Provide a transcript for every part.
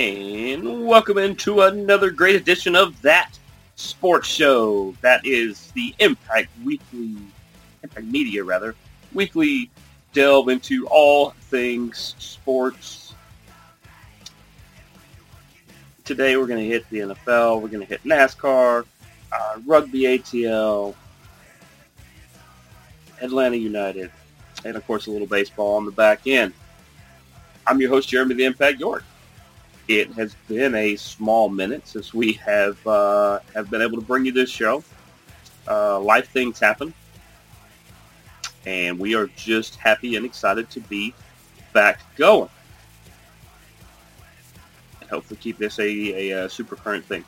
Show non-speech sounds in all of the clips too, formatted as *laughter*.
And welcome into another great edition of That Sports Show. That is the Impact Weekly, Impact Media rather, weekly delve into all things sports. Today we're going to hit the NFL, we're going to hit NASCAR, uh, Rugby ATL, Atlanta United, and of course a little baseball on the back end. I'm your host, Jeremy the Impact York it has been a small minute since we have uh, have been able to bring you this show. Uh, life things happen, and we are just happy and excited to be back going. And hopefully keep this a, a, a super current thing.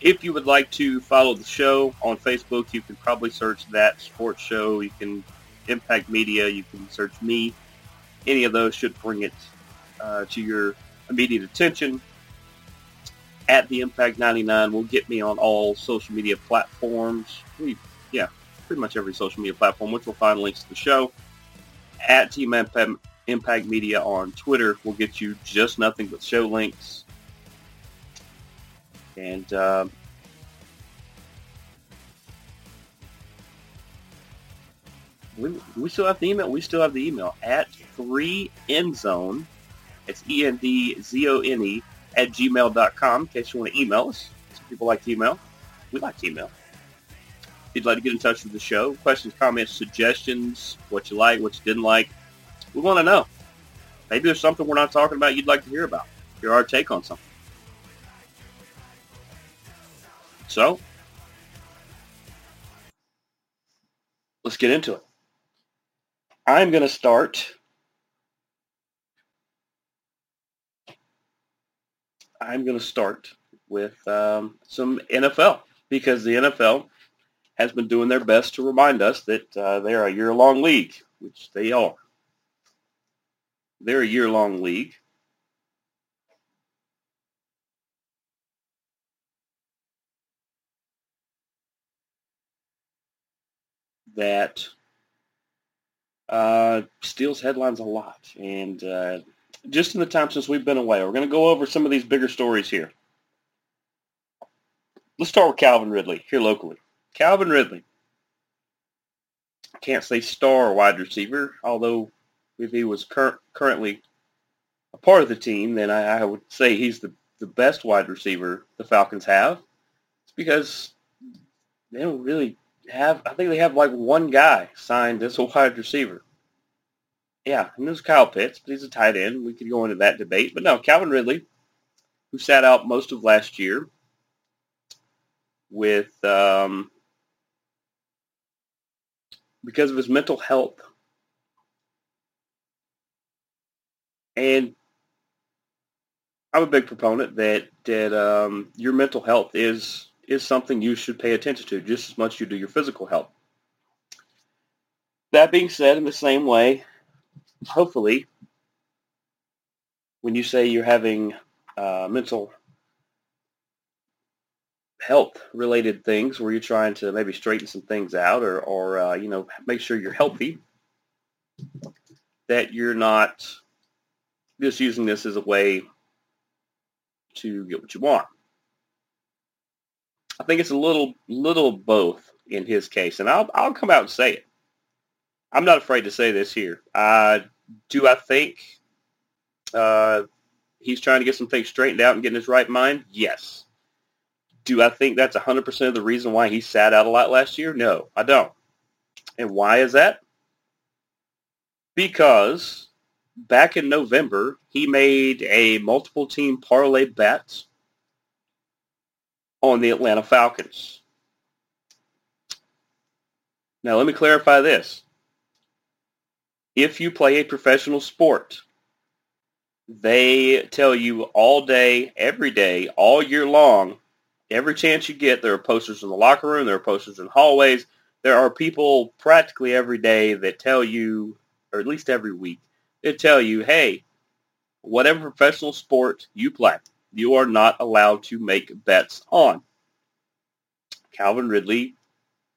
If you would like to follow the show on Facebook, you can probably search that sports show. You can Impact Media. You can search me. Any of those should bring it uh, to your immediate attention at the Impact 99 will get me on all social media platforms. We, yeah, pretty much every social media platform, which will find links to the show. At Team Impact, Media on Twitter will get you just nothing but show links. And uh, we, we still have the email. We still have the email at three end zone it's E-N-D-Z-O-N-E at gmail.com in case you want to email us. Some people like to email. We like to email. If you'd like to get in touch with the show, questions, comments, suggestions, what you like, what you didn't like, we want to know. Maybe there's something we're not talking about you'd like to hear about. Hear our take on something. So, let's get into it. I'm going to start I'm going to start with um, some NFL because the NFL has been doing their best to remind us that uh, they're a year-long league, which they are. They're a year-long league. That uh, steals headlines a lot, and uh, just in the time since we've been away. We're going to go over some of these bigger stories here. Let's start with Calvin Ridley here locally. Calvin Ridley. Can't say star wide receiver, although if he was cur- currently a part of the team, then I, I would say he's the, the best wide receiver the Falcons have. It's because they don't really have, I think they have like one guy signed as a *laughs* wide receiver. Yeah, and there's Kyle Pitts, but he's a tight end. We could go into that debate. But no, Calvin Ridley, who sat out most of last year with um, because of his mental health. And I'm a big proponent that that um, your mental health is is something you should pay attention to just as much as you do your physical health. That being said, in the same way, hopefully, when you say you're having uh, mental health related things where you're trying to maybe straighten some things out or, or uh, you know, make sure you're healthy, that you're not just using this as a way to get what you want. I think it's a little, little both in his case, and I'll, I'll come out and say it. I'm not afraid to say this here. Uh, do I think uh, he's trying to get some things straightened out and get in his right mind? Yes. Do I think that's 100% of the reason why he sat out a lot last year? No, I don't. And why is that? Because back in November, he made a multiple team parlay bet on the Atlanta Falcons. Now, let me clarify this if you play a professional sport, They tell you all day, every day, all year long, every chance you get, there are posters in the locker room, there are posters in hallways. There are people practically every day that tell you, or at least every week, they tell you, hey, whatever professional sport you play, you are not allowed to make bets on. Calvin Ridley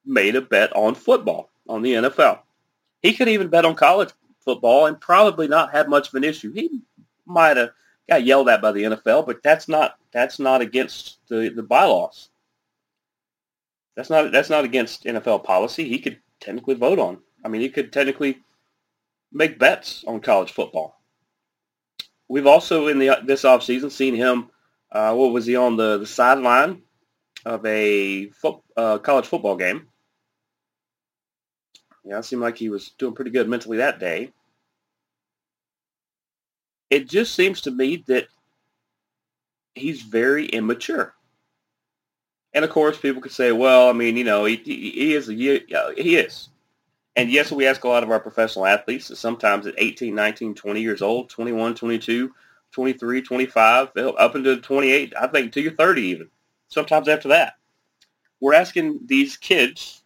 made a bet on football, on the NFL. He could even bet on college football and probably not have much of an issue. He might have got yelled at by the NFL, but that's not that's not against the, the bylaws. That's not that's not against NFL policy. He could technically vote on. I mean, he could technically make bets on college football. We've also in the this offseason seen him. Uh, what was he on the, the sideline of a foot, uh, college football game? Yeah, it seemed like he was doing pretty good mentally that day it just seems to me that he's very immature. And of course, people could say, well, I mean, you know, he, he, is a he, is. And yes, we ask a lot of our professional athletes sometimes at 18, 19, 20 years old, 21, 22, 23, 25, up into 28, I think until you're 30 even. Sometimes after that. We're asking these kids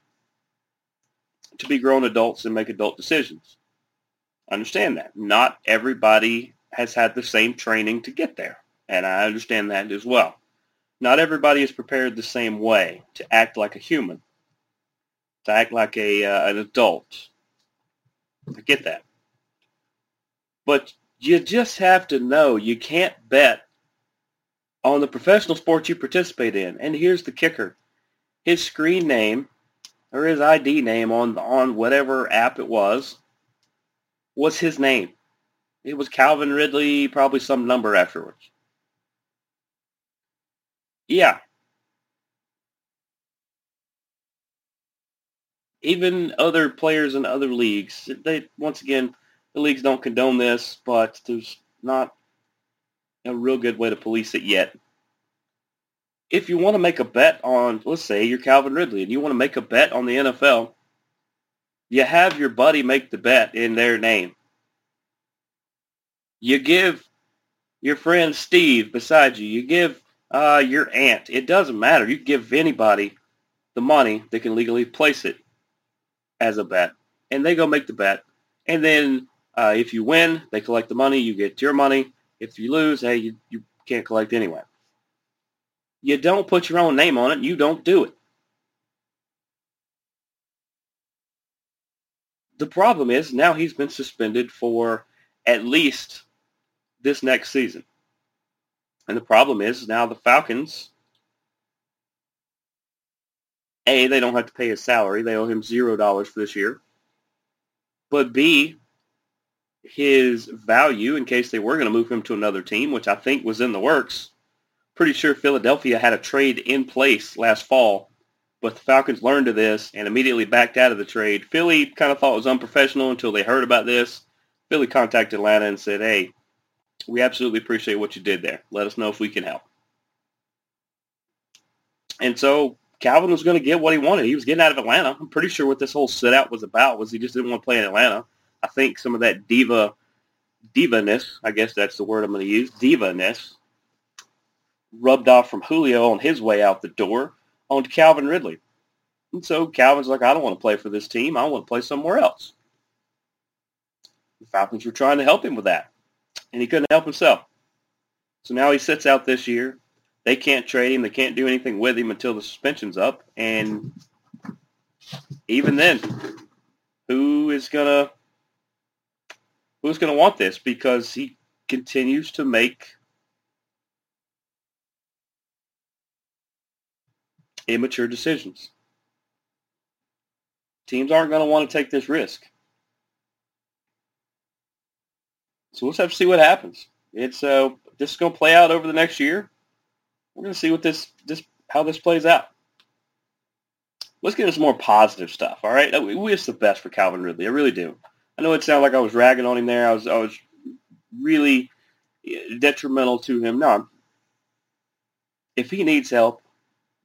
to be grown adults and make adult decisions. Understand that. Not everybody has had the same training to get there. And I understand that as well. Not everybody is prepared the same way to act like a human, to act like a uh, an adult. I get that. But you just have to know you can't bet on the professional sport you participate in. And here's the kicker. His screen name or his ID name on on whatever app it was was his name. It was Calvin Ridley, probably some number afterwards. Yeah. Even other players in other leagues, they once again, the leagues don't condone this, but there's not a real good way to police it yet. If you want to make a bet on, let's say you're Calvin Ridley and you want to make a bet on the NFL, you have your buddy make the bet in their name. You give your friend Steve beside you. You give uh, your aunt. It doesn't matter. You give anybody the money that can legally place it as a bet, and they go make the bet. And then uh, if you win, they collect the money. You get your money. If you lose, hey, you, you can't collect anyway. You don't put your own name on it. You don't do it. The problem is now he's been suspended for at least this next season. And the problem is now the Falcons, A, they don't have to pay his salary. They owe him zero dollars for this year. But B, his value in case they were going to move him to another team, which I think was in the works. Pretty sure Philadelphia had a trade in place last fall, but the Falcons learned of this and immediately backed out of the trade. Philly kind of thought it was unprofessional until they heard about this. Philly contacted Atlanta and said, hey, we absolutely appreciate what you did there. Let us know if we can help. And so Calvin was going to get what he wanted. He was getting out of Atlanta. I'm pretty sure what this whole sit out was about was he just didn't want to play in Atlanta. I think some of that diva diva-ness, I guess that's the word I'm going to use, diva-ness, rubbed off from Julio on his way out the door onto Calvin Ridley. And so Calvin's like, I don't want to play for this team. I want to play somewhere else. The Falcons were trying to help him with that and he couldn't help himself. So now he sits out this year. They can't trade him. They can't do anything with him until the suspension's up. And even then, who is gonna who's gonna want this? Because he continues to make immature decisions. Teams aren't going to want to take this risk. So just have to see what happens. It's uh, this is going to play out over the next year. We're going to see what this this how this plays out. Let's get into some more positive stuff. All right, we wish the best for Calvin Ridley. I really do. I know it sounded like I was ragging on him there. I was I was really detrimental to him. No, if he needs help,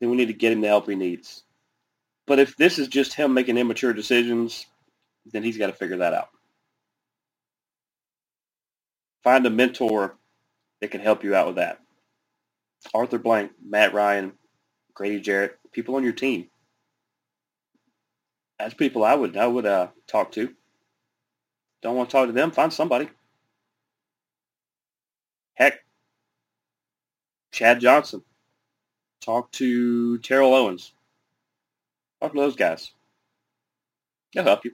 then we need to get him the help he needs. But if this is just him making immature decisions, then he's got to figure that out. Find a mentor that can help you out with that. Arthur Blank, Matt Ryan, Grady Jarrett, people on your team. That's people I would I would uh, talk to. Don't want to talk to them? Find somebody. Heck, Chad Johnson. Talk to Terrell Owens. Talk to those guys. They'll help you.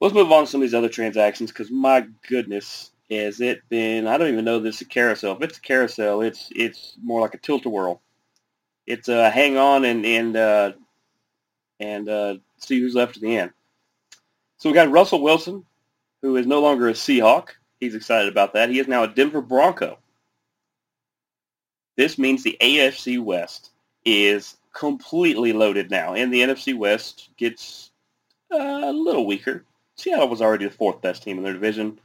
Let's move on to some of these other transactions because my goodness, has it been? I don't even know this is a carousel. If it's a carousel, it's it's more like a tilt-a-whirl. It's a uh, hang on and and uh, and uh, see who's left at the end. So we got Russell Wilson, who is no longer a Seahawk. He's excited about that. He is now a Denver Bronco. This means the AFC West is completely loaded now, and the NFC West gets a little weaker. Seattle was already the fourth best team in their division.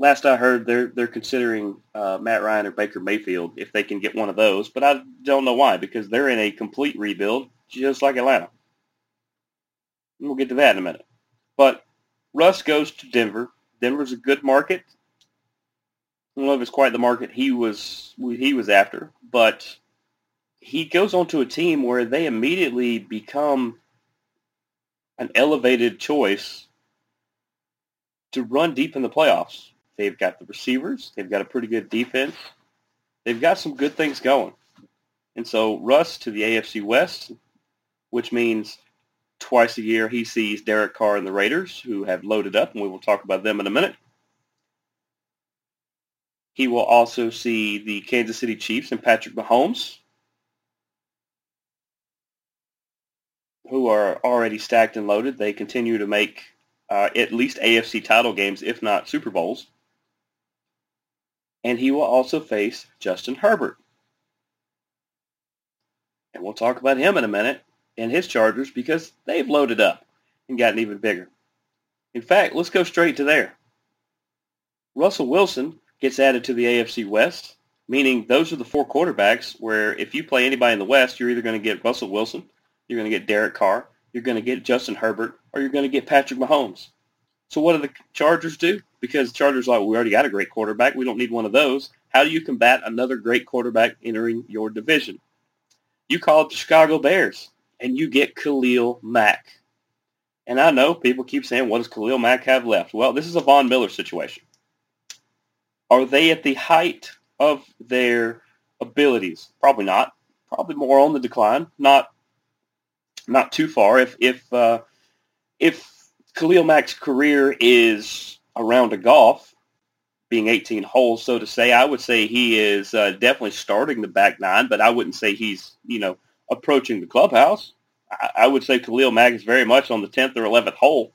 Last I heard, they're they're considering uh, Matt Ryan or Baker Mayfield if they can get one of those, but I don't know why because they're in a complete rebuild, just like Atlanta. We'll get to that in a minute. But Russ goes to Denver. Denver's a good market. I don't know if it's quite the market he was he was after, but he goes on to a team where they immediately become an elevated choice to run deep in the playoffs. They've got the receivers. They've got a pretty good defense. They've got some good things going. And so Russ to the AFC West, which means twice a year he sees Derek Carr and the Raiders, who have loaded up, and we will talk about them in a minute. He will also see the Kansas City Chiefs and Patrick Mahomes, who are already stacked and loaded. They continue to make uh, at least AFC title games, if not Super Bowls. And he will also face Justin Herbert. And we'll talk about him in a minute and his Chargers because they've loaded up and gotten even bigger. In fact, let's go straight to there. Russell Wilson gets added to the AFC West, meaning those are the four quarterbacks where if you play anybody in the West, you're either going to get Russell Wilson, you're going to get Derek Carr, you're going to get Justin Herbert, or you're going to get Patrick Mahomes. So what do the Chargers do? Because the Chargers are like, we already got a great quarterback. We don't need one of those. How do you combat another great quarterback entering your division? You call up the Chicago Bears and you get Khalil Mack. And I know people keep saying, what does Khalil Mack have left? Well, this is a Von Miller situation. Are they at the height of their abilities? Probably not. Probably more on the decline. Not not too far. If if uh, if Khalil Mack's career is around a golf, being 18 holes, so to say, I would say he is uh, definitely starting the back nine, but I wouldn't say he's you know approaching the clubhouse. I, I would say Khalil Mack is very much on the 10th or 11th hole.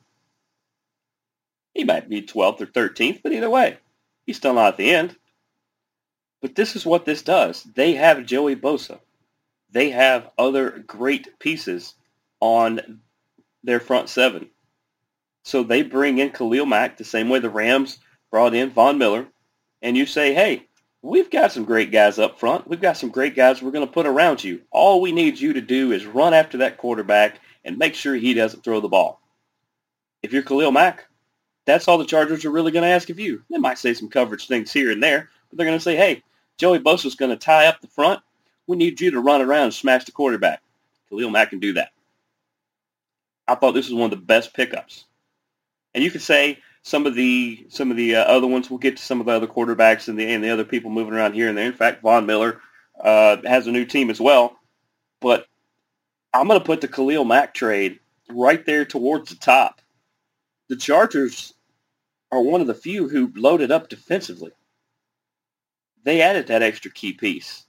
He might be 12th or 13th, but either way, he's still not at the end. But this is what this does. They have Joey Bosa. They have other great pieces on their front seven. So they bring in Khalil Mack the same way the Rams brought in Von Miller. And you say, hey, we've got some great guys up front. We've got some great guys we're going to put around you. All we need you to do is run after that quarterback and make sure he doesn't throw the ball. If you're Khalil Mack, that's all the Chargers are really going to ask of you. They might say some coverage things here and there, but they're going to say, hey, Joey Bosa's going to tie up the front. We need you to run around and smash the quarterback. Khalil Mack can do that. I thought this was one of the best pickups. And you could say some of the some of the uh, other ones. We'll get to some of the other quarterbacks and the and the other people moving around here and there. In fact, Von Miller uh, has a new team as well. But I'm going to put the Khalil Mack trade right there towards the top. The Chargers are one of the few who loaded up defensively. They added that extra key piece.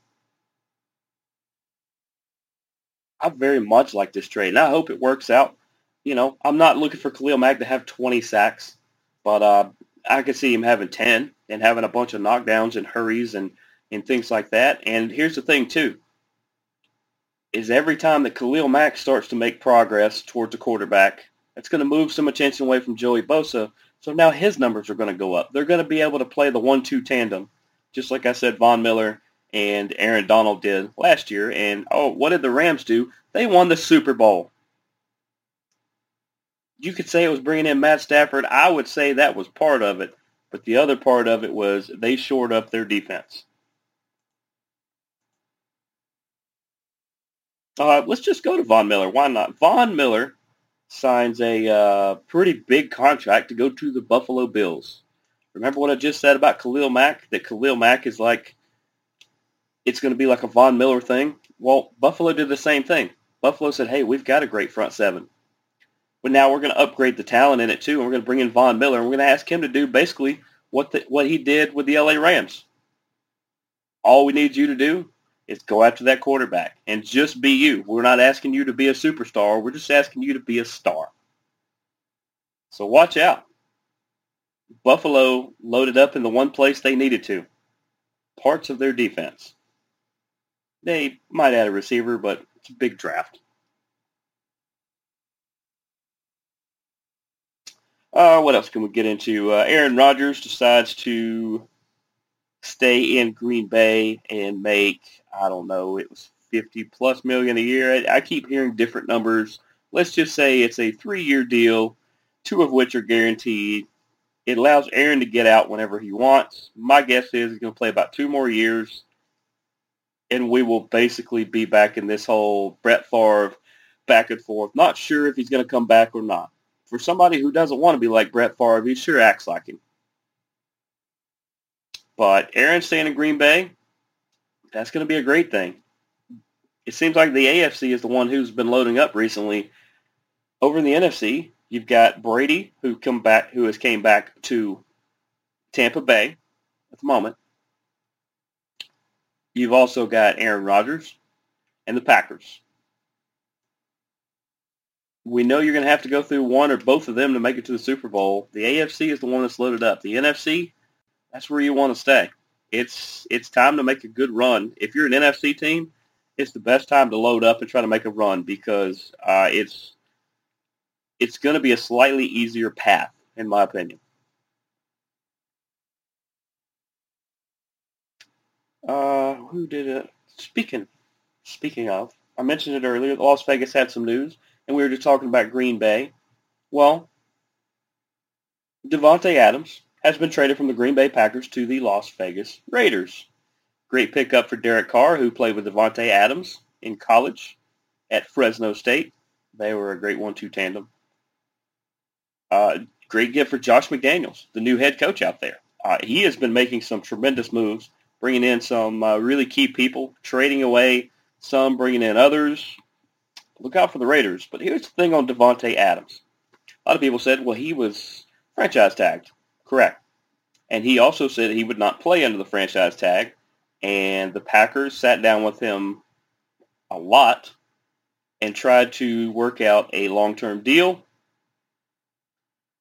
I very much like this trade, and I hope it works out. You know, I'm not looking for Khalil Mack to have 20 sacks. But uh, I could see him having 10 and having a bunch of knockdowns and hurries and, and things like that. And here's the thing, too, is every time that Khalil Mack starts to make progress towards the quarterback, that's going to move some attention away from Joey Bosa. So now his numbers are going to go up. They're going to be able to play the one-two tandem, just like I said Von Miller and Aaron Donald did last year. And, oh, what did the Rams do? They won the Super Bowl. you could say it was bringing in Matt Stafford. I would say that was part of it, but the other part of it was they shored up their defense. Uh, let's just go to Von Miller. Why not? Von Miller signs a uh, pretty big contract to go to the Buffalo Bills. Remember what I just said about Khalil Mack? That Khalil Mack is like, it's going to be like a Von Miller thing. Well, Buffalo did the same thing. Buffalo said, hey, we've got a great front seven. But now we're going to upgrade the talent in it too, and we're going to bring in Von Miller, and we're going to ask him to do basically what the, what he did with the LA Rams. All we need you to do is go after that quarterback and just be you. We're not asking you to be a superstar. We're just asking you to be a star. So watch out. Buffalo loaded up in the one place they needed to. Parts of their defense. They might add a receiver, but it's a big draft. Uh, what else can we get into? Uh, Aaron Rodgers decides to stay in Green Bay and make, I don't know, it was 50 plus million a year. I, I keep hearing different numbers. Let's just say it's a three-year deal, two of which are guaranteed. It allows Aaron to get out whenever he wants. My guess is he's going to play about two more years, and we will basically be back in this whole Brett Favre back and forth. Not sure if he's going to come back or not for somebody who doesn't want to be like Brett Favre, he sure acts like him. But Aaron staying in Green Bay, that's going to be a great thing. It seems like the AFC is the one who's been loading up recently. Over in the NFC, you've got Brady, who come back, who has came back to Tampa Bay at the moment. You've also got Aaron Rodgers and the Packers we know you're going to have to go through one or both of them to make it to the Super Bowl. The AFC is the one that's loaded up. The NFC, that's where you want to stay. It's it's time to make a good run. If you're an NFC team, it's the best time to load up and try to make a run because uh, it's it's going to be a slightly easier path, in my opinion. Uh, who did it? Speaking speaking of, I mentioned it earlier. Las Vegas had some news and we were just talking about Green Bay. Well, Davante Adams has been traded from the Green Bay Packers to the Las Vegas Raiders. Great pickup for Derek Carr, who played with Davante Adams in college at Fresno State. They were a great one-two tandem. Uh, great gift for Josh McDaniels, the new head coach out there. Uh, he has been making some tremendous moves, bringing in some uh, really key people, trading away some, bringing in others, look out for the Raiders. But here's the thing on Davante Adams. A lot of people said, well, he was franchise tagged. Correct. And he also said he would not play under the franchise tag. And the Packers sat down with him a lot and tried to work out a long-term deal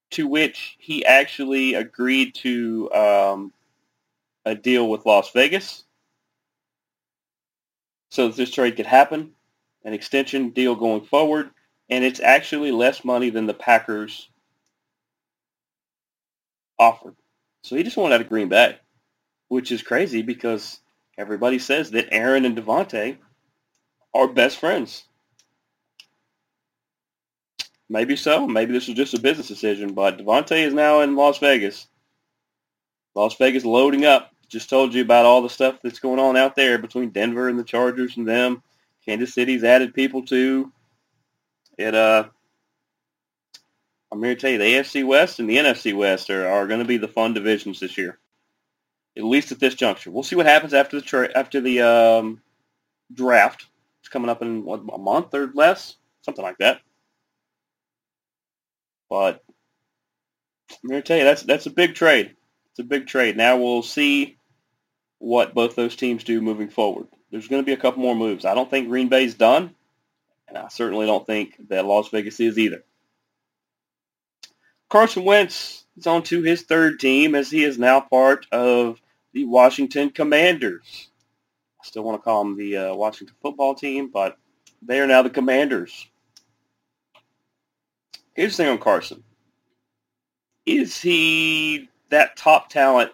to which he actually agreed to um, a deal with Las Vegas so that this trade could happen an extension deal going forward, and it's actually less money than the Packers offered. So he just wanted out of Green Bay, which is crazy because everybody says that Aaron and Davante are best friends. Maybe so. Maybe this was just a business decision, but Davante is now in Las Vegas. Las Vegas loading up. Just told you about all the stuff that's going on out there between Denver and the Chargers and them. Kansas City's added people too. It uh, I'm here to tell you the AFC West and the NFC West are, are going to be the fun divisions this year. At least at this juncture, we'll see what happens after the tra- after the um, draft. It's coming up in what, a month or less, something like that. But I'm here to tell you that's that's a big trade. It's a big trade. Now we'll see what both those teams do moving forward there's going to be a couple more moves. I don't think Green Bay's done, and I certainly don't think that Las Vegas is either. Carson Wentz is on to his third team as he is now part of the Washington Commanders. I still want to call them the uh, Washington football team, but they are now the Commanders. Here's the thing on Carson. Is he that top talent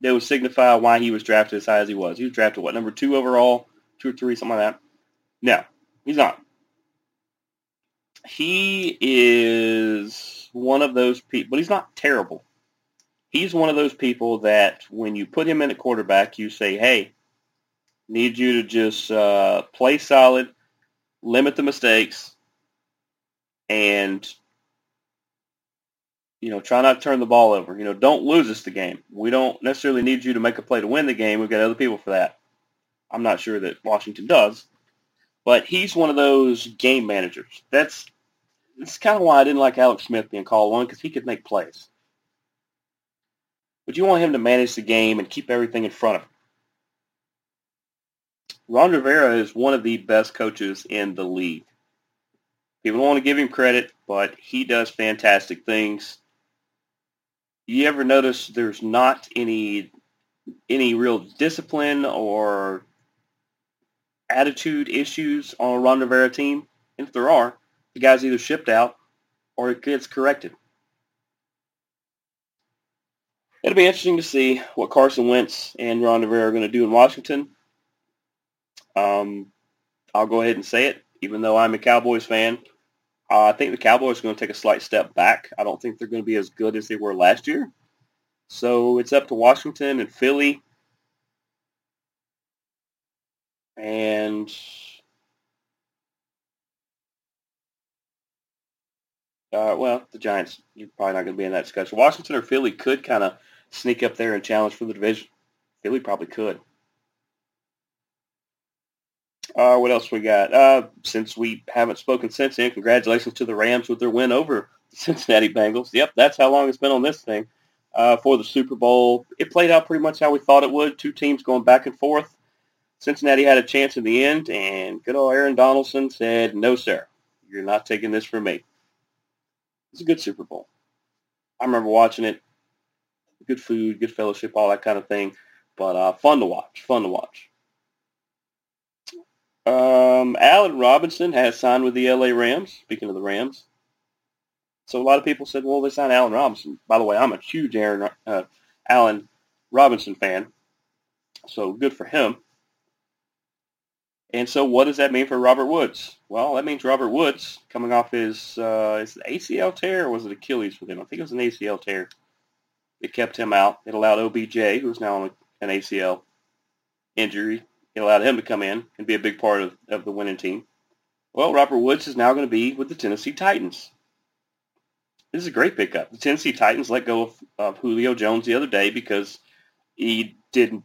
that would signify why he was drafted as high as he was. He was drafted, what, number two overall? Two or three, something like that? No, he's not. He is one of those people, but he's not terrible. He's one of those people that when you put him in at quarterback, you say, hey, need you to just uh, play solid, limit the mistakes, and you know, try not to turn the ball over. You know, don't lose us the game. We don't necessarily need you to make a play to win the game. We've got other people for that. I'm not sure that Washington does, but he's one of those game managers. That's that's kind of why I didn't like Alex Smith being called on because he could make plays. But you want him to manage the game and keep everything in front of him. Ron Rivera is one of the best coaches in the league. People don't want to give him credit, but he does fantastic things. You ever notice there's not any any real discipline or attitude issues on a Ron Rivera team? And if there are, the guy's either shipped out or it gets corrected. It'll be interesting to see what Carson Wentz and Ron Rivera are going to do in Washington. Um, I'll go ahead and say it, even though I'm a Cowboys fan. Uh, I think the Cowboys are going to take a slight step back. I don't think they're going to be as good as they were last year. So it's up to Washington and Philly. And uh, well, the Giants, you're probably not going to be in that discussion. Washington or Philly could kind of sneak up there and challenge for the division. Philly probably could. Uh, what else we got? Uh, since we haven't spoken since then, congratulations to the Rams with their win over the *laughs* Cincinnati Bengals. Yep, that's how long it's been on this thing. Uh, for the Super Bowl, it played out pretty much how we thought it would. Two teams going back and forth. Cincinnati had a chance in the end, and good old Aaron Donaldson said, "No, sir, you're not taking this from me." It's a good Super Bowl. I remember watching it. Good food, good fellowship, all that kind of thing. But uh, fun to watch. Fun to watch. Um, Allen Robinson has signed with the LA Rams. Speaking of the Rams, so a lot of people said, "Well, they signed Allen Robinson." By the way, I'm a huge Aaron uh, Allen Robinson fan, so good for him. And so, what does that mean for Robert Woods? Well, that means Robert Woods coming off his uh, ACL tear or was it Achilles with him? I think it was an ACL tear. It kept him out. It allowed OBJ, who's now on an ACL injury, it allowed him to come in and be a big part of, of the winning team. Well, Robert Woods is now going to be with the Tennessee Titans. This is a great pickup. The Tennessee Titans let go of, of Julio Jones the other day because he didn't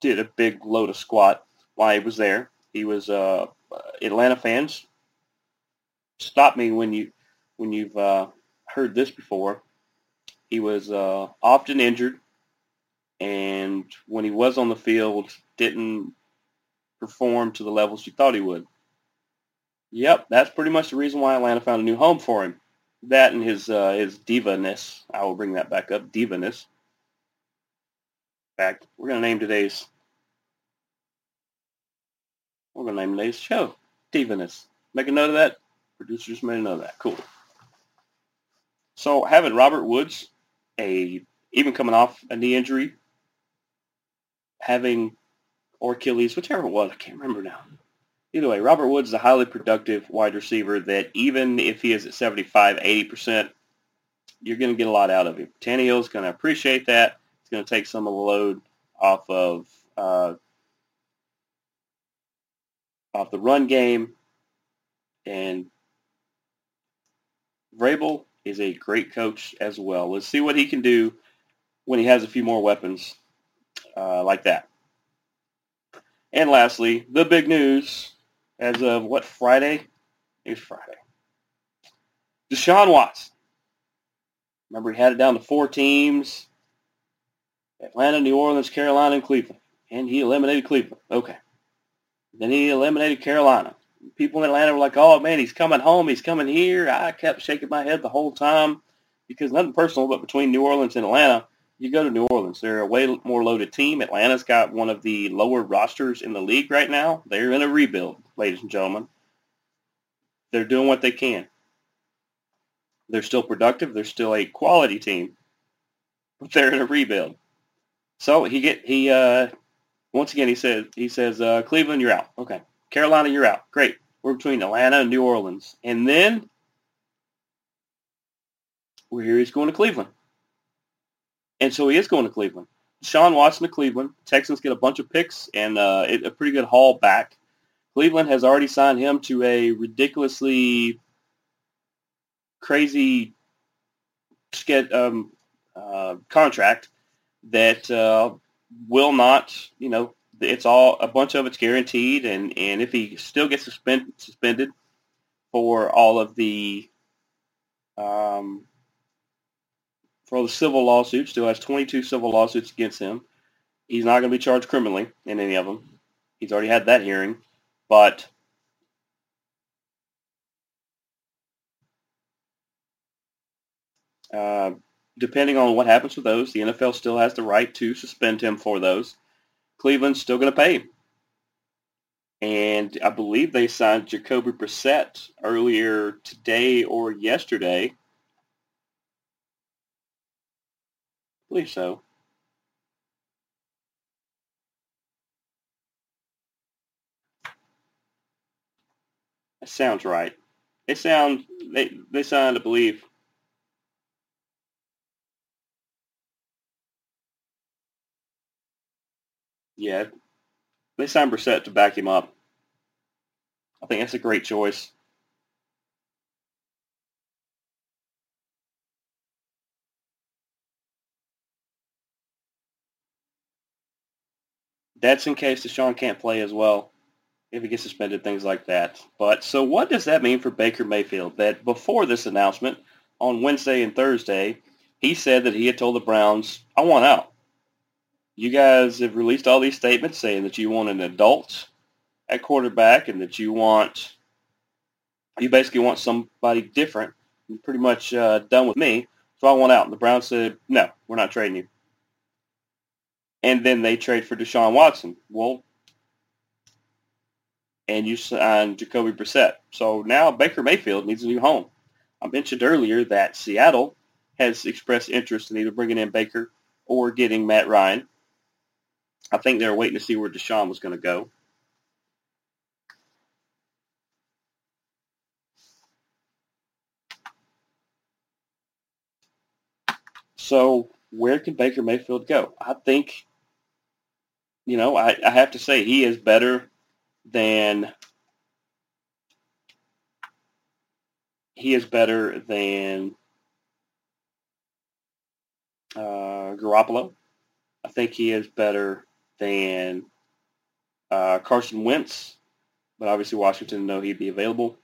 did a big load of squat while he was there. He was uh, Atlanta fans. Stop me when you when you've uh, heard this before. He was uh, often injured, and when he was on the field, didn't perform to the levels you thought he would. Yep, that's pretty much the reason why Atlanta found a new home for him. That and his uh, his diva-ness. I will bring that back up. Diva-ness. In fact, we're going to name today's we're going to name today's show Diva-ness. Make a note of that. Producers made a note of that. Cool. So having Robert Woods, a even coming off a knee injury, having or Achilles, whichever it was. I can't remember now. Either way, Robert Woods is a highly productive wide receiver that even if he is at 75, 80%, you're going to get a lot out of him. Tannehill's going to appreciate that. It's going to take some of the load off of uh, off the run game. And Vrabel is a great coach as well. Let's see what he can do when he has a few more weapons uh, like that. And lastly, the big news as of what Friday? It's Friday. Deshaun Watson. Remember, he had it down to four teams: Atlanta, New Orleans, Carolina, and Cleveland. And he eliminated Cleveland. Okay. Then he eliminated Carolina. People in Atlanta were like, "Oh man, he's coming home. He's coming here." I kept shaking my head the whole time because nothing personal, but between New Orleans and Atlanta, you go to New Orleans, they're a way more loaded team. Atlanta's got one of the lower rosters in the league right now. They're in a rebuild, ladies and gentlemen. They're doing what they can. They're still productive. They're still a quality team, but they're in a rebuild. So he get he uh, once again he says he says uh, Cleveland you're out. Okay, Carolina you're out. Great. We're between Atlanta and New Orleans, and then we're here. he's going to Cleveland. And so he is going to Cleveland. Sean Watson to Cleveland. Texans get a bunch of picks and uh, a pretty good haul back. Cleveland has already signed him to a ridiculously crazy um, uh, contract that uh, will not, you know, it's all a bunch of it's guaranteed, and and if he still gets suspend, suspended for all of the um, for all the civil lawsuits, still has 22 civil lawsuits against him. He's not going to be charged criminally in any of them. He's already had that hearing, but uh, depending on what happens with those, the NFL still has the right to suspend him for those. Cleveland's still going to pay him. And I believe they signed Jacoby Brissett earlier today or yesterday. I believe so. That sounds right. They sound they they signed, I believe, Yeah, they signed Brissett to back him up. I think that's a great choice. That's in case Deshaun can't play as well if he gets suspended, things like that. But so what does that mean for Baker Mayfield? That before this announcement on Wednesday and Thursday, he said that he had told the Browns, I want out you guys have released all these statements saying that you want an adult at quarterback and that you want you basically want somebody different. You're pretty much uh, done with me, so I want out. And the Browns said, no, we're not trading you. And then they trade for Deshaun Watson. Well, and you signed Jacoby Brissett. So now Baker Mayfield needs a new home. I mentioned earlier that Seattle has expressed interest in either bringing in Baker or getting Matt Ryan. I think they were waiting to see where Deshaun was going to go. So where can Baker Mayfield go? I think, you know, I, I have to say he is better than he is better than uh, Garoppolo. I think he is better than uh, Carson Wentz, but obviously Washington know he'd be available.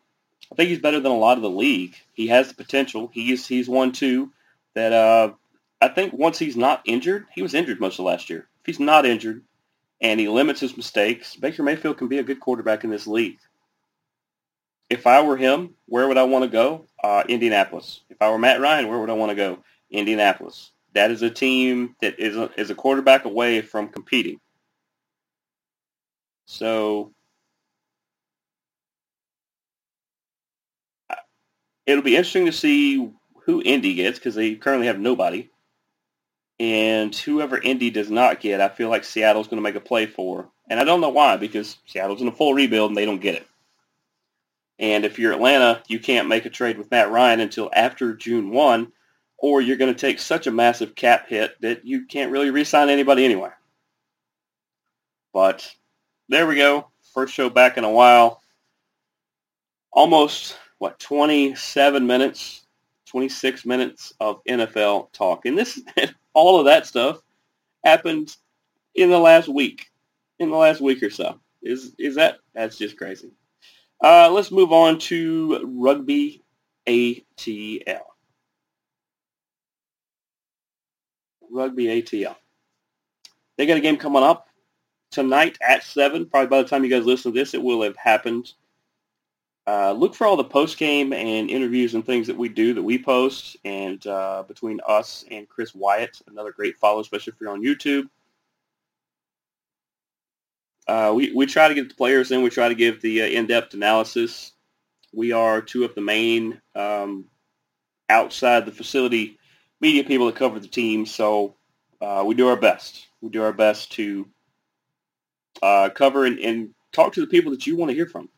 I think he's better than a lot of the league. He has the potential. He's he's one too that uh, I think once he's not injured, he was injured most of last year. If he's not injured and he limits his mistakes, Baker Mayfield can be a good quarterback in this league. If I were him, where would I want to go? Uh, Indianapolis. If I were Matt Ryan, where would I want to go? Indianapolis. That is a team that is a, is a quarterback away from competing. So it'll be interesting to see who Indy gets because they currently have nobody. And whoever Indy does not get, I feel like Seattle's going to make a play for. And I don't know why because Seattle's in a full rebuild and they don't get it. And if you're Atlanta, you can't make a trade with Matt Ryan until after June 1, or you're going to take such a massive cap hit that you can't really re-sign anybody anyway. But there we go. First show back in a while. Almost, what, 27 minutes, 26 minutes of NFL talk. And this, *laughs* all of that stuff happened in the last week, in the last week or so. Is, is that, that's just crazy. Uh, let's move on to Rugby ATL. Rugby ATL. They got a game coming up tonight at 7. Probably by the time you guys listen to this, it will have happened. Uh, look for all the post-game and interviews and things that we do that we post. And uh, between us and Chris Wyatt, another great follow, especially if you're on YouTube. Uh, we, we try to get the players in. We try to give the uh, in-depth analysis. We are two of the main um, outside the facility media people that cover the team. So uh, we do our best. We do our best to uh, cover and, and, talk to the people that you want to hear from.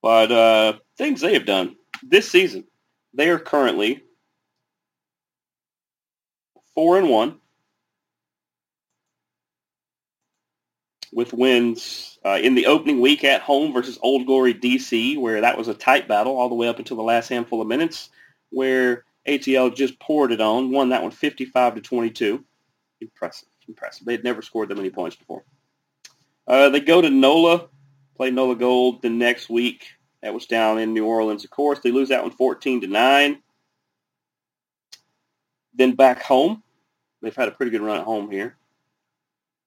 But uh, things they have done this season, they are currently four and one with wins uh, in the opening week at home versus Old Glory DC, where that was a tight battle all the way up until the last handful of minutes, where ATL just poured it on, won that one 55 to 22. Impressive, impressive. They had never scored that many points before. Uh, they go to NOLA, play NOLA Gold the next week. That was down in New Orleans, of course. They lose that one 14 to 9. Then back home, they've had a pretty good run at home here.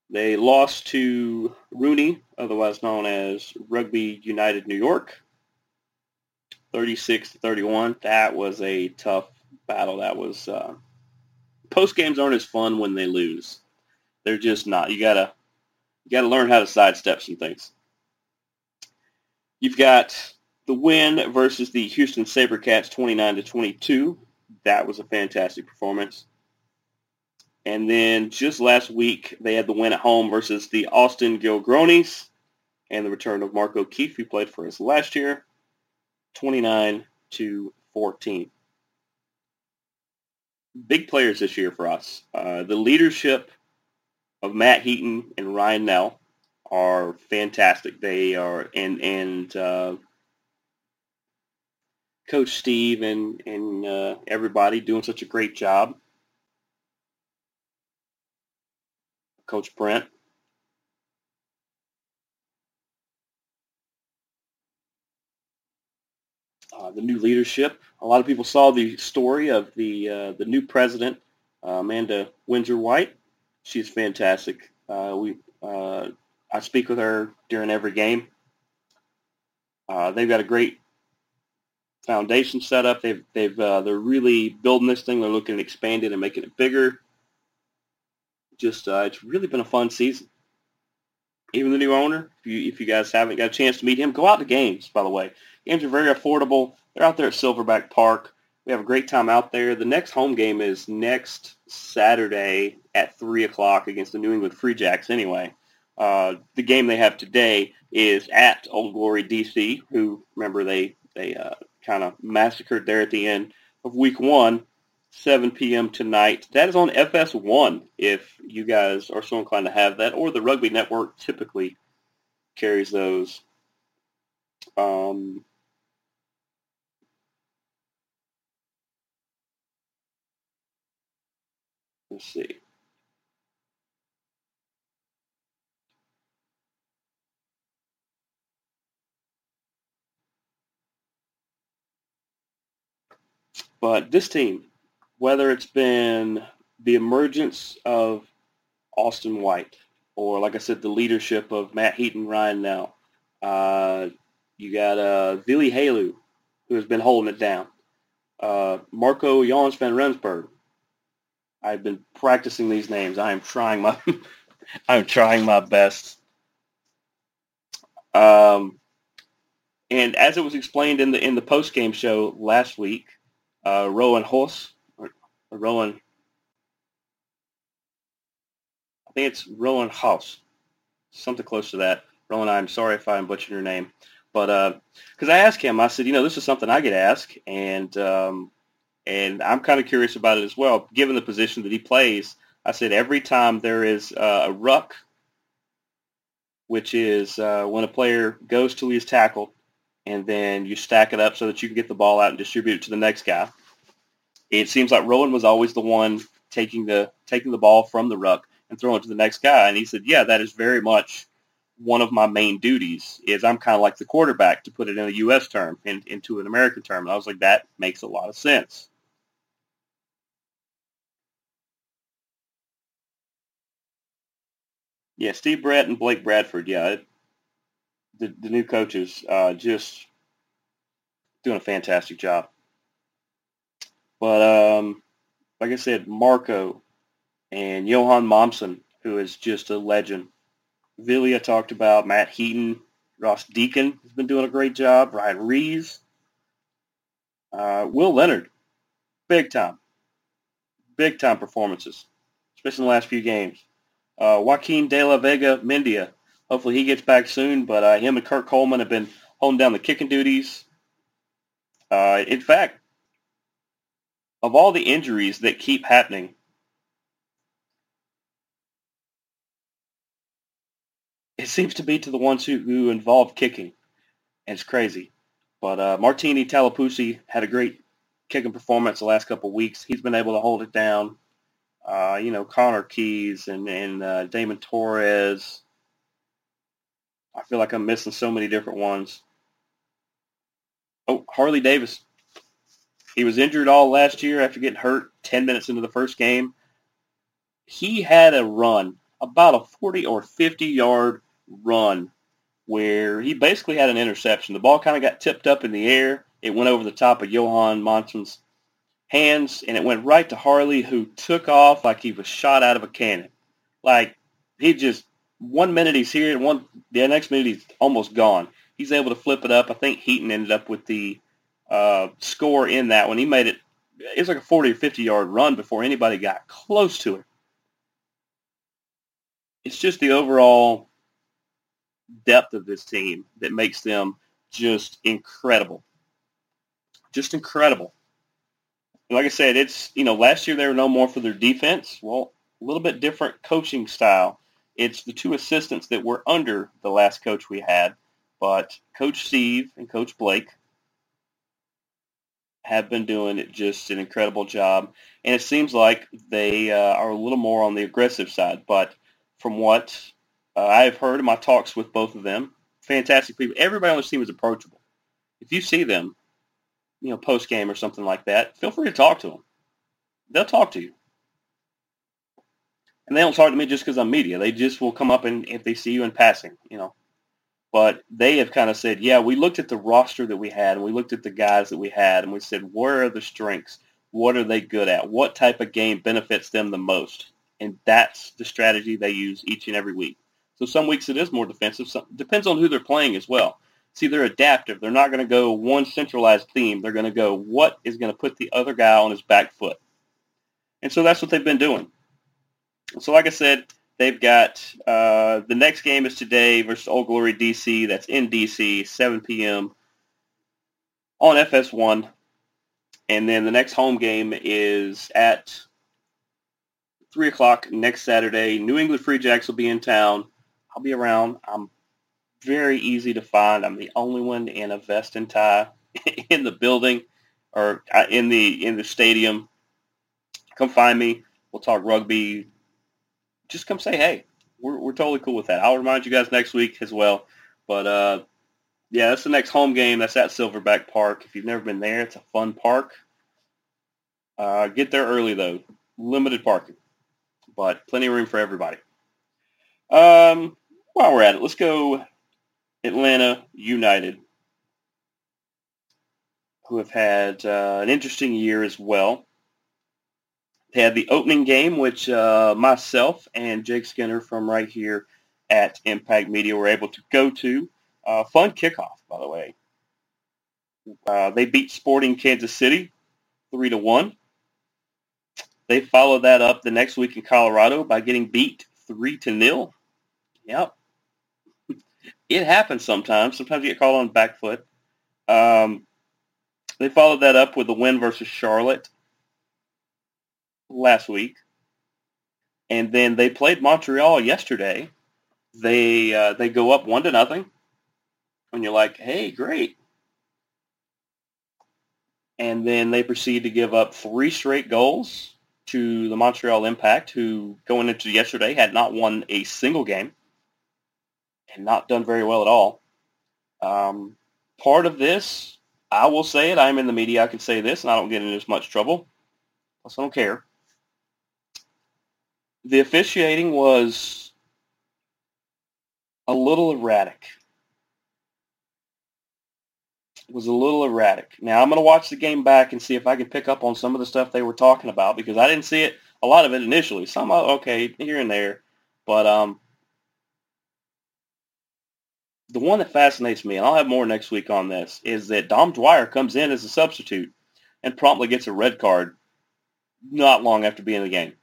They lost to RUNY, otherwise known as Rugby United New York, 36 to 31. That was a tough battle. That was uh, post games aren't as fun when they lose. They're just not. You gotta you gotta learn how to sidestep some things. You've got the win versus the Houston SaberCats, 29 to 22. That was a fantastic performance. And then just last week, they had the win at home versus the Austin Gilgronis and the return of Mark O'Keefe, who played for us last year, 29 to 14. Big players this year for us. Uh, the leadership of Matt Heaton and Ryan Nell are fantastic. They are, and and uh, Coach Steve and and uh, everybody doing such a great job. Coach Brent. Uh, the new leadership. A lot of people saw the story of the uh, the new president, uh, Amanda Windsor White. She's fantastic. Uh, we uh, I speak with her during every game. Uh, they've got a great foundation set up. They've they've they're really building this thing. They're looking to expand it and making it bigger just uh, it's really been a fun season. Even the new owner, if you if you guys haven't got a chance to meet him, go out to games. By the way, games are very affordable. They're out there at Silverback Park. We have a great time out there. The next home game is next Saturday at three o'clock against the New England Free Jacks. Anyway, uh, the game they have today is at Old Glory DC. Who remember they they uh, kind of massacred there at the end of Week One 7 p.m. tonight. That is on FS1 if you guys are so inclined to have that, or the Rugby Network typically carries those. Um, let's see. But this team, whether it's been the emergence of Austin White or, like I said, the leadership of Matt Heaton, Ryan now, Uh, you got uh, Vili Halu, who has been holding it down. Uh, Marco Jans van Rensburg. I've been practicing these names. I am trying my *laughs* I'm trying my best. Um, and as it was explained in the in the post game show last week, uh, Rowan Hoss Rowan. I think it's Rowan House, something close to that. Rowan, I'm sorry if I'm butchering your name, but because uh, I asked him, I said, you know, this is something I get asked, and um, and I'm kind of curious about it as well. Given the position that he plays, I said every time there is uh, a ruck, which is uh, when a player goes till he's tackled, and then you stack it up so that you can get the ball out and distribute it to the next guy it seems like Rowan was always the one taking the taking the ball from the ruck and throwing it to the next guy. And he said, "Yeah, that is very much one of my main duties. Is I'm kind of like the quarterback to put it in a U.S. term and into an American term." And I was like, "That makes a lot of sense." Yeah, Steve Brett and Blake Bradford. Yeah, it, the the new coaches uh, just doing a fantastic job. But um, like I said, Marco and Johan Momsen, who is just a legend. Villia talked about Matt Heaton. Ross Deacon has been doing a great job. Ryan Reeves. Uh, Will Leonard, big time. Big time performances, especially in the last few games. Uh, Joaquin De La Vega Mendia. Hopefully he gets back soon, but uh, him and Kurt Coleman have been holding down the kicking duties. Uh, in fact, of all the injuries that keep happening, it seems to be to the ones who, who involve kicking. And it's crazy. But uh, Martini Talapusi had a great kicking performance the last couple of weeks. He's been able to hold it down. Uh, you know, Connor Keys and, and uh, Damon Torres. I feel like I'm missing so many different ones. Oh, Harley Davis. He was injured all last year after getting hurt 10 minutes into the first game. He had a run, about a 40 or 50 yard run, where he basically had an interception. The ball kind of got tipped up in the air. It went over the top of Johan Momsen's hands, and it went right to Harley, who took off like he was shot out of a cannon. Like he just one minute he's here, and one the next minute he's almost gone. He's able to flip it up. I think Heaton ended up with the uh, score in that one. He made it. It was like a 40 or 50 yard run before anybody got close to it. It's just the overall depth of this team that makes them just incredible. Just incredible. Like I said, it's, you know, last year they were no more for their defense. Well, a little bit different coaching style. It's the two assistants that were under the last coach we had, but Coach Steve and Coach Blake have been doing just an incredible job. And it seems like they uh, are a little more on the aggressive side. But from what uh, I've heard in my talks with both of them, fantastic people. Everybody on this team is approachable. If you see them, you know, post game or something like that, feel free to talk to them. They'll talk to you. And they don't talk to me just because I'm media. They just will come up and if they see you in passing, you know. But they have kind of said, yeah, we looked at the roster that we had and we looked at the guys that we had and we said, where are the strengths? What are they good at? What type of game benefits them the most? And that's the strategy they use each and every week. So some weeks it is more defensive. Some, depends on who they're playing as well. See, they're adaptive. They're not going to go one centralized theme. They're going to go what is going to put the other guy on his back foot. And so that's what they've been doing. So like I said, They've got uh, the next game is today versus Old Glory DC. That's in DC, 7 p.m. on FS1. And then the next home game is at 3 o'clock next Saturday. New England Free Jacks will be in town. I'll be around. I'm very easy to find. I'm the only one in a vest and tie in the building or uh, in the in the stadium. Come find me. We'll talk rugby, just come say hey. We're, we're totally cool with that. I'll remind you guys next week as well. But uh, yeah, that's the next home game. That's at Silverback Park. If you've never been there, it's a fun park. Uh, get there early though. Limited parking, but plenty of room for everybody. Um, while we're at it, let's go Atlanta United, who have had uh, an interesting year as well. They had the opening game, which uh, myself and Jake Skinner from right here at Impact Media were able to go to. Uh, fun kickoff, by the way. Uh, they beat Sporting Kansas City three to one. They followed that up the next week in Colorado by getting beat three to nil. Yep, it happens sometimes. Sometimes you get called on back foot. Um, they followed that up with a win versus Charlotte last week, and then they played Montreal yesterday. They uh, they go up one to nothing, and you're like, hey, great. And then they proceed to give up three straight goals to the Montreal Impact, who going into yesterday had not won a single game and not done very well at all. Um, part of this, I will say it. I'm in the media. I can say this, and I don't get in as much trouble. Plus, I don't care the officiating was a little erratic. It was a little erratic. Now I'm going to watch the game back and see if I can pick up on some of the stuff they were talking about because I didn't see it a lot of it initially. Some okay here and there, but um, the one that fascinates me, and I'll have more next week on this, is that Dom Dwyer comes in as a substitute and promptly gets a red card not long after being in the game.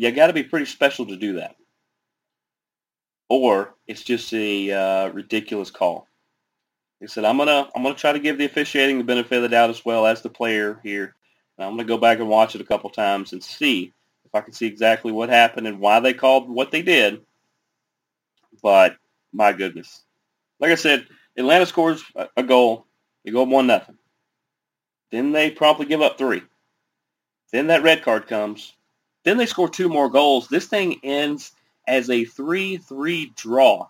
you got to be pretty special to do that. Or it's just a uh, ridiculous call. He said, "I'm gonna I'm gonna try to give the officiating the benefit of the doubt as well as the player here. And I'm gonna go back and watch it a couple times and see if I can see exactly what happened and why they called what they did. But my goodness, like I said, Atlanta scores a, a goal. They go up one nothing. Then they promptly give up three. Then that red card comes. Then they score two more goals. This thing ends as a 3-3 draw.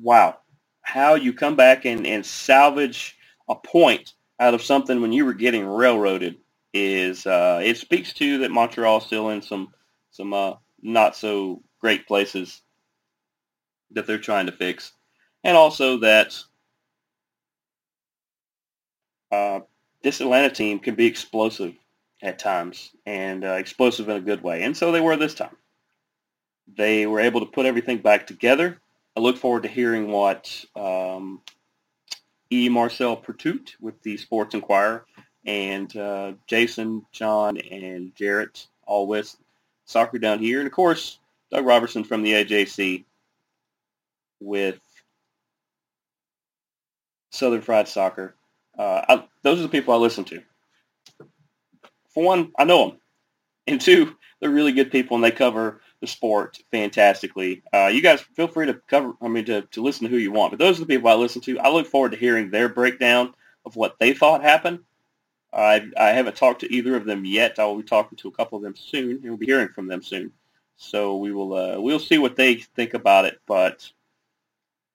Wow. How you come back and, and salvage a point out of something when you were getting railroaded is uh, it speaks to that Montreal still in some some uh, not so great places that they're trying to fix, and also that uh, this Atlanta team can be explosive at times and uh, explosive in a good way, and so they were this time. They were able to put everything back together. I look forward to hearing what um, E. Marcel Pertut with the Sports Inquirer and uh, Jason, John, and Jarrett, all with Soccer Down Here. And, of course, Doug Roberson from the AJC with Southern Fried Soccer. Uh, I, those are the people I listen to. For one, I know them. And two, they're really good people and they cover the sport fantastically. Uh, you guys feel free to cover, I mean, to, to listen to who you want. But those are the people I listen to. I look forward to hearing their breakdown of what they thought happened. I, I haven't talked to either of them yet. I will be talking to a couple of them soon, and we'll be hearing from them soon. So we will uh, we'll see what they think about it. But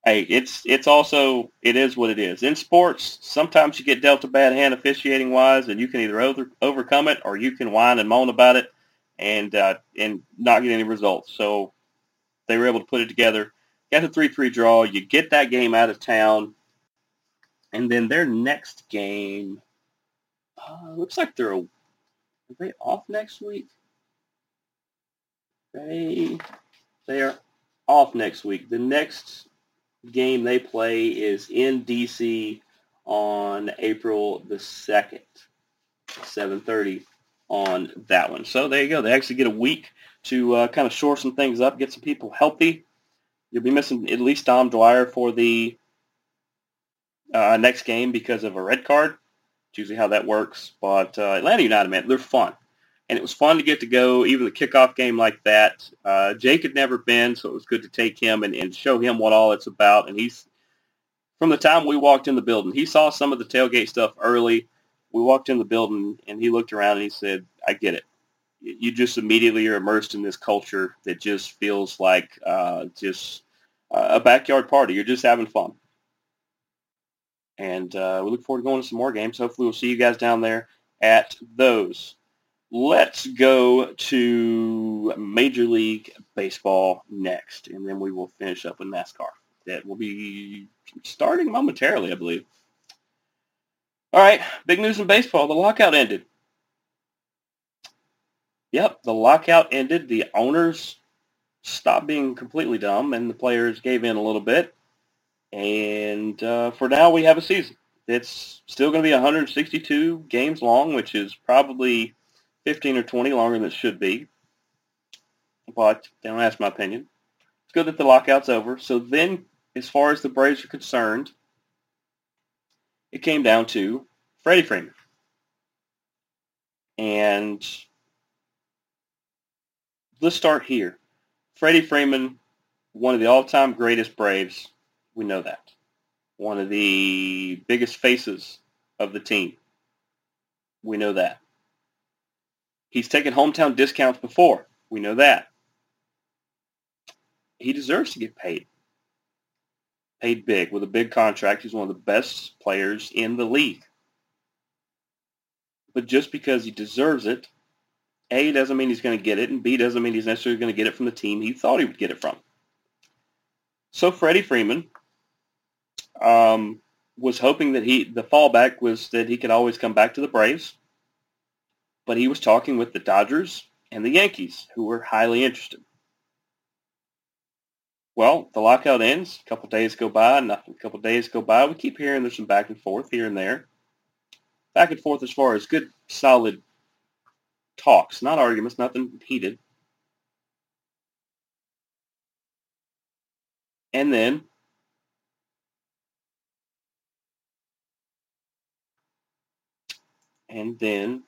hey, it's it's also it is what it is. In sports, sometimes you get dealt a bad hand officiating wise, and you can either over, overcome it or you can whine and moan about it and uh, and not get any results. So they were able to put it together. Got the three three draw. You get that game out of town, and then their next game uh, looks like they're are they off next week. They they are off next week. The next game they play is in DC on April the second, seven thirty on that one. So there you go. They actually get a week to uh, kind of shore some things up, get some people healthy. You'll be missing at least Dom Dwyer for the uh, next game because of a red card. It's usually how that works. But uh, Atlanta United, man, they're fun. And it was fun to get to go, even the kickoff game like that. Uh, Jake had never been, so it was good to take him and, and show him what all it's about. And he's, from the time we walked in the building, he saw some of the tailgate stuff early we walked in the building and he looked around and he said, I get it. You just immediately are immersed in this culture that just feels like uh, just a backyard party. You're just having fun. And uh, we look forward to going to some more games. Hopefully we'll see you guys down there at those. Let's go to Major League Baseball next, and then we will finish up with NASCAR. That will be starting momentarily, I believe. All right, big news in baseball. The lockout ended. Yep, the lockout ended. The owners stopped being completely dumb, and the players gave in a little bit. And uh, for now, we have a season. It's still going to be 162 games long, which is probably 15 or 20 longer than it should be. But don't ask my opinion. It's good that the lockout's over. So then, as far as the Braves are concerned, it came down to Freddie Freeman. And let's start here. Freddie Freeman, one of the all-time greatest Braves. We know that. One of the biggest faces of the team. We know that. He's taken hometown discounts before. We know that. He deserves to get paid paid big with a big contract. He's one of the best players in the league. But just because he deserves it, A, doesn't mean he's going to get it, and B, doesn't mean he's necessarily going to get it from the team he thought he would get it from. So Freddie Freeman um, was hoping that he, the fallback was that he could always come back to the Braves, but he was talking with the Dodgers and the Yankees, who were highly interested. Well, the lockout ends. A couple days go by. Nothing. A couple days go by. We keep hearing there's some back and forth here and there. Back and forth as far as good, solid talks, not arguments, nothing heated. And then and then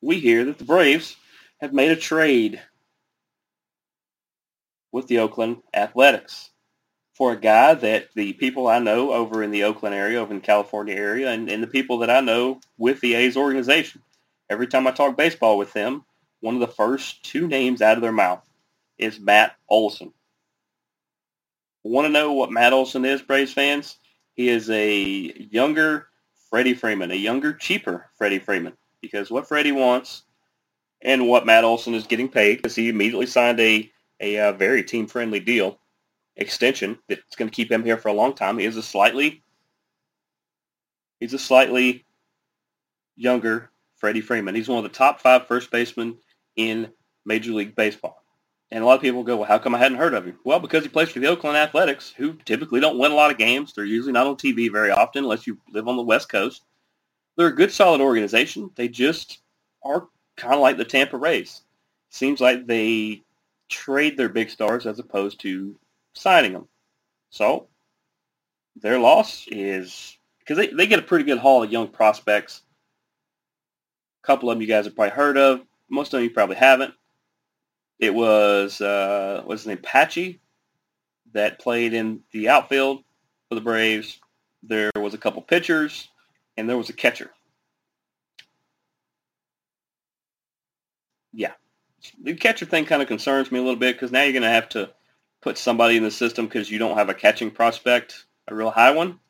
we hear that the Braves have made a trade with the Oakland Athletics for a guy that the people I know over in the Oakland area, over in the California area, and, and the people that I know with the A's organization. Every time I talk baseball with them, one of the first two names out of their mouth is Matt Olson. Want to know what Matt Olson is, Braves fans? He is a younger Freddie Freeman, a younger, cheaper Freddie Freeman. Because what Freddie wants and what Matt Olson is getting paid, because he immediately signed a, a, uh, very team-friendly deal extension that's going to keep him here for a long time. He is a slightly he's a slightly younger Freddie Freeman. He's one of the top five first basemen in Major League Baseball. And a lot of people go, well, how come I hadn't heard of him? Well, because he plays for the Oakland Athletics, who typically don't win a lot of games. They're usually not on TV very often unless you live on the West Coast. They're a good, solid organization. They just are kind of like the Tampa Rays. Seems like they trade their big stars as opposed to signing them. So their loss is because they, they get a pretty good haul of young prospects. A couple of them you guys have probably heard of. Most of them you probably haven't. It was uh, what's his name, Pache, that played in the outfield for the Braves. There was a couple pitchers, and there was a catcher. Yeah, the catcher thing kind of concerns me a little bit because now you're going to have to put somebody in the system because you don't have a catching prospect, a real high one.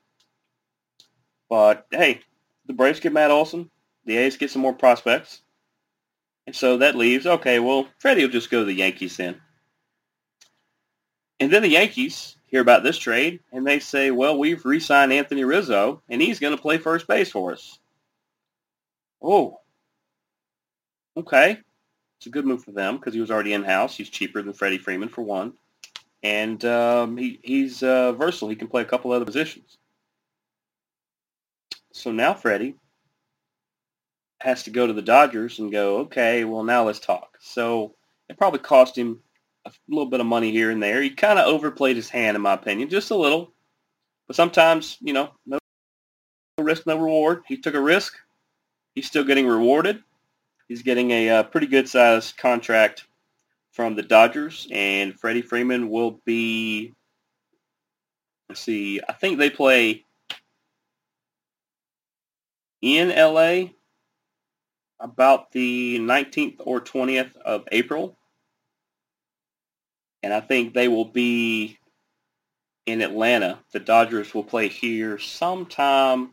But hey, the Braves get Matt Olson. The A's get some more prospects. And so that leaves, okay, well, Freddie will just go to the Yankees then. And then the Yankees hear about this trade, and they say, well, we've re-signed Anthony Rizzo, and he's going to play first base for us. Oh, okay. It's a good move for them because he was already in-house. He's cheaper than Freddie Freeman for one and um, he, he's uh, versatile. He can play a couple other positions. So now Freddie has to go to the Dodgers and go, okay, well, now let's talk. So it probably cost him a little bit of money here and there. He kind of overplayed his hand, in my opinion, just a little. But sometimes, you know, no risk, no reward. He took a risk. He's still getting rewarded. He's getting a uh, pretty good-sized contract from the Dodgers, and Freddie Freeman will be. Let's see. I think they play in LA about the 19th or 20th of April. And I think they will be in Atlanta. The Dodgers will play here sometime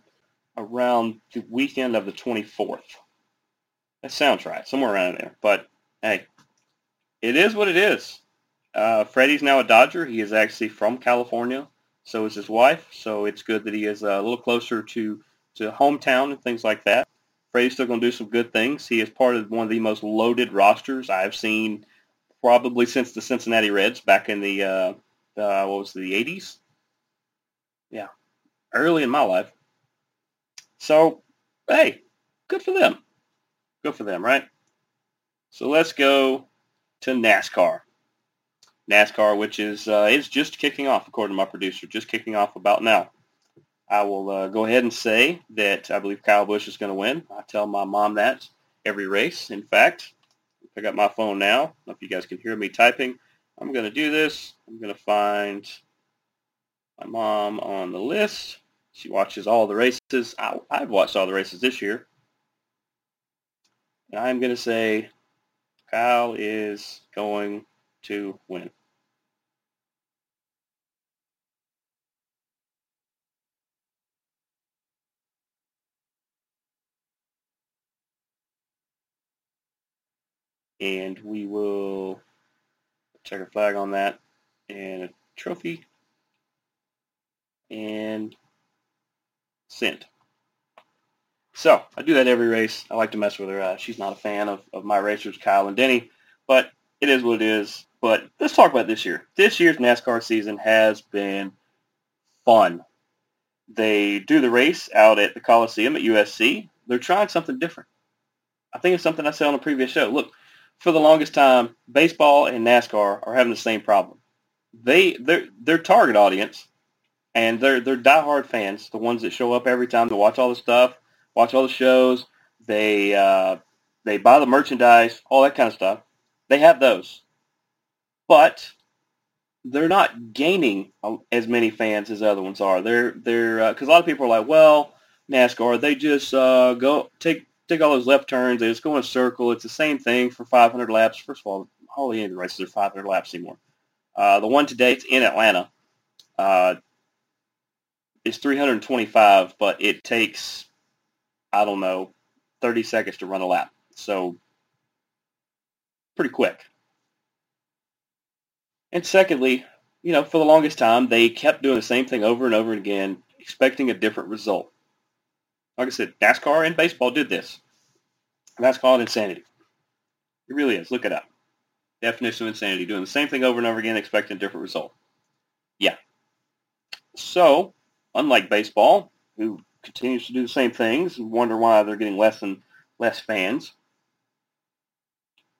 around the weekend of the 24th. That sounds right, somewhere around there. But hey, it is what it is. Uh, Freddie's now a Dodger. He is actually from California. So is his wife. So it's good that he is a little closer to, to hometown and things like that. Freddie's still going to do some good things. He is part of one of the most loaded rosters I've seen probably since the Cincinnati Reds back in the, uh, uh, what was it, the 80s? Yeah, early in my life. So, hey, good for them. Good for them, right? So let's go to NASCAR. NASCAR, which is uh, is just kicking off, according to my producer, just kicking off about now. I will uh, go ahead and say that I believe Kyle Busch is going to win. I tell my mom that every race. In fact, I got my phone now. If you guys can hear me typing. I'm going to do this. I'm going to find my mom on the list. She watches all the races. I, I've watched all the races this year. And I'm going to say Kyle is going to win. And we will check a flag on that and a trophy and send. So I do that every race. I like to mess with her. Uh, she's not a fan of, of my racers, Kyle and Denny, but it is what it is. But let's talk about this year. This year's NASCAR season has been fun. They do the race out at the Coliseum at USC. They're trying something different. I think it's something I said on a previous show. Look, for the longest time, baseball and NASCAR are having the same problem. they their their target audience and they're they're diehard fans, the ones that show up every time to watch all the stuff, watch all the shows. They uh, they buy the merchandise, all that kind of stuff. They have those, but they're not gaining as many fans as other ones are. They're they're because uh, a lot of people are like, well, NASCAR, they just uh, go take take all those left turns. They just go in a circle. It's the same thing for 500 laps. First of all, all the races are 500 laps anymore. Uh, the one today, in Atlanta. Uh, it's 325, but it takes, I don't know, 30 seconds to run a lap. So pretty quick. And secondly, you know, for the longest time, they kept doing the same thing over and over again, expecting a different result. Like I said, NASCAR and baseball did this. that's called insanity. It really is. Look it up. Definition of insanity. Doing the same thing over and over again, expecting a different result. Yeah. So, unlike baseball, who continues to do the same things and wonder why they're getting less and less fans,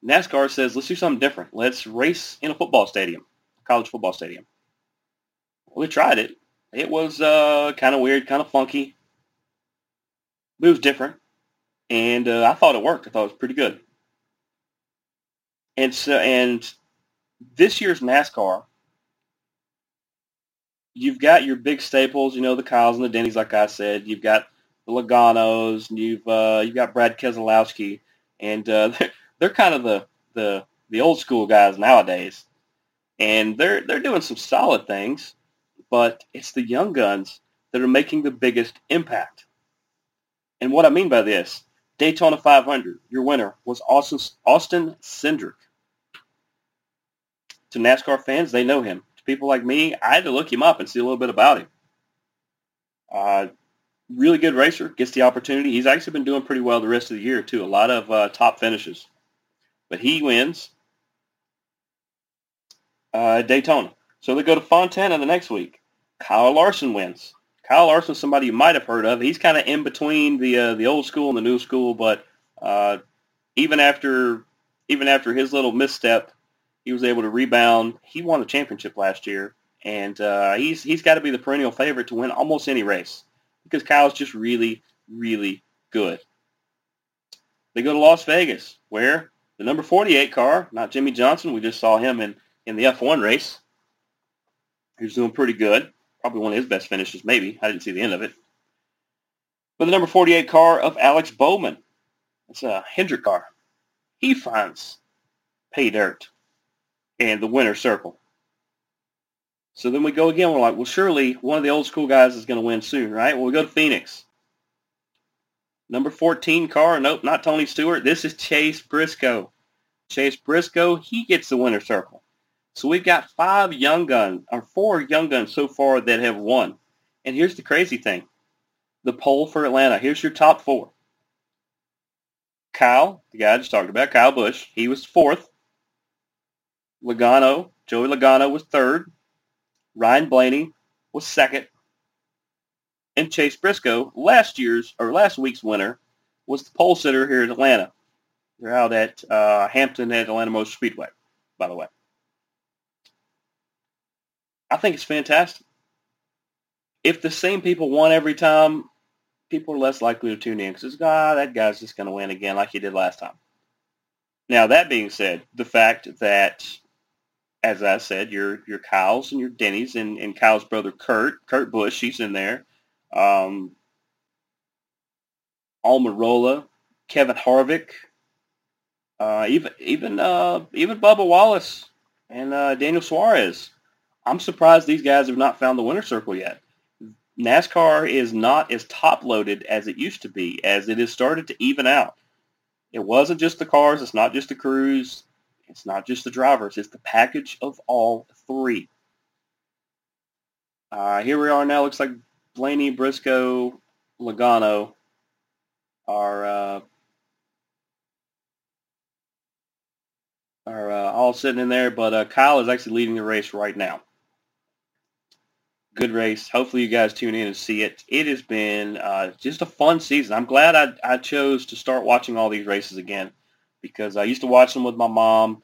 NASCAR says, let's do something different. Let's race in a football stadium, college football stadium. Well, we tried it. It was uh, kind of weird, kind of funky. But it was different. And uh, I thought it worked. I thought it was pretty good. And so, and this year's NASCAR, you've got your big staples, you know, the Kyles and the Denny's, like I said. You've got the Logano's, and you've uh, you've got Brad Keselowski, and uh, *laughs* they're, they're kind of the, the the old school guys nowadays, and they're they're doing some solid things, but it's the young guns that are making the biggest impact. And what I mean by this, Daytona 500, your winner was Austin Austin Cindric to NASCAR fans, they know him. People like me, I had to look him up and see a little bit about him. Uh, really good racer, gets the opportunity. He's actually been doing pretty well the rest of the year, too. A lot of uh, top finishes. But he wins uh, Daytona. So they go to Fontana the next week. Kyle Larson wins. Kyle Larson, somebody you might have heard of. He's kind of in between the uh, the old school and the new school, but uh, even after even after his little misstep he was able to rebound. He won the championship last year, and uh, he's he's got to be the perennial favorite to win almost any race because Kyle's just really, really good. They go to Las Vegas, where the number 48 car, not Jimmie Johnson, we just saw him in, in the F1 race. He's doing pretty good. Probably one of his best finishes, maybe. I didn't see the end of it. But the number 48 car of Alex Bowman. It's a Hendrick car. He finds pay dirt and the winner circle. So then we go again. We're like, well, surely one of the old school guys is going to win soon, right? Well, we go to Phoenix. Number 14 car. Nope, not Tony Stewart. This is Chase Briscoe. Chase Briscoe, he gets the winner circle. So we've got five young guns, or four young guns so far that have won. And here's the crazy thing. The pole for Atlanta. Here's your top four. Kyle, the guy I just talked about, Kyle Busch, he was fourth. Logano, Joey Logano was third. Ryan Blaney was second. And Chase Briscoe, last year's or last week's winner, was the pole sitter here in Atlanta. They're out at uh, Hampton at Atlanta Motor Speedway, by the way. I think it's fantastic. If the same people won every time, people are less likely to tune in because ah, that guy's just going to win again like he did last time. Now, that being said, the fact that as I said, your your Kyles and your Denny's and, and Kyle's brother Kurt, Kurt Busch, he's in there. Um, Almirola, Kevin Harvick, uh, even even uh, even Bubba Wallace and uh, Daniel Suarez. I'm surprised these guys have not found the winner circle yet. NASCAR is not as top loaded as it used to be, as it has started to even out. It wasn't just the cars. It's not just the crews. It's not just the drivers. It's the package of all three. Uh, here we are now. Looks like Blaney, Briscoe, Logano are uh, are uh, all sitting in there, but uh, Kyle is actually leading the race right now. Good race. Hopefully you guys tune in and see it. It has been uh, just a fun season. I'm glad I, I chose to start watching all these races again because I used to watch them with my mom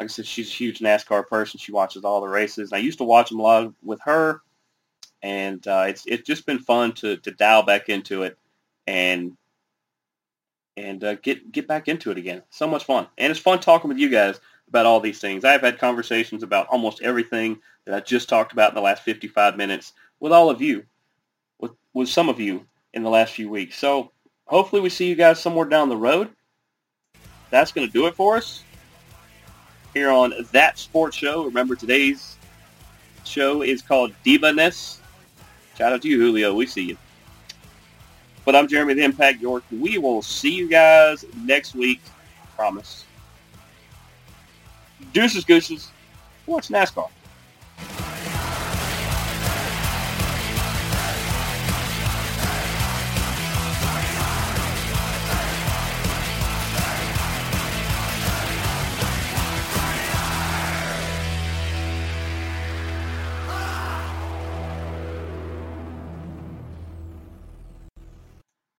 like I said, she's a huge NASCAR person. She watches all the races. I used to watch them a lot with her, and uh, it's it's just been fun to to dial back into it and and uh, get get back into it again. So much fun, and it's fun talking with you guys about all these things. I've had conversations about almost everything that I just talked about in the last 55 minutes with all of you, with with some of you in the last few weeks. So hopefully we see you guys somewhere down the road. That's going to do it for us here on That Sports Show. Remember, today's show is called Diva-ness. Shout out to you, Julio. We see you. But I'm Jeremy the Impact York. We will see you guys next week. Promise. Deuces, gooses. What's NASCAR?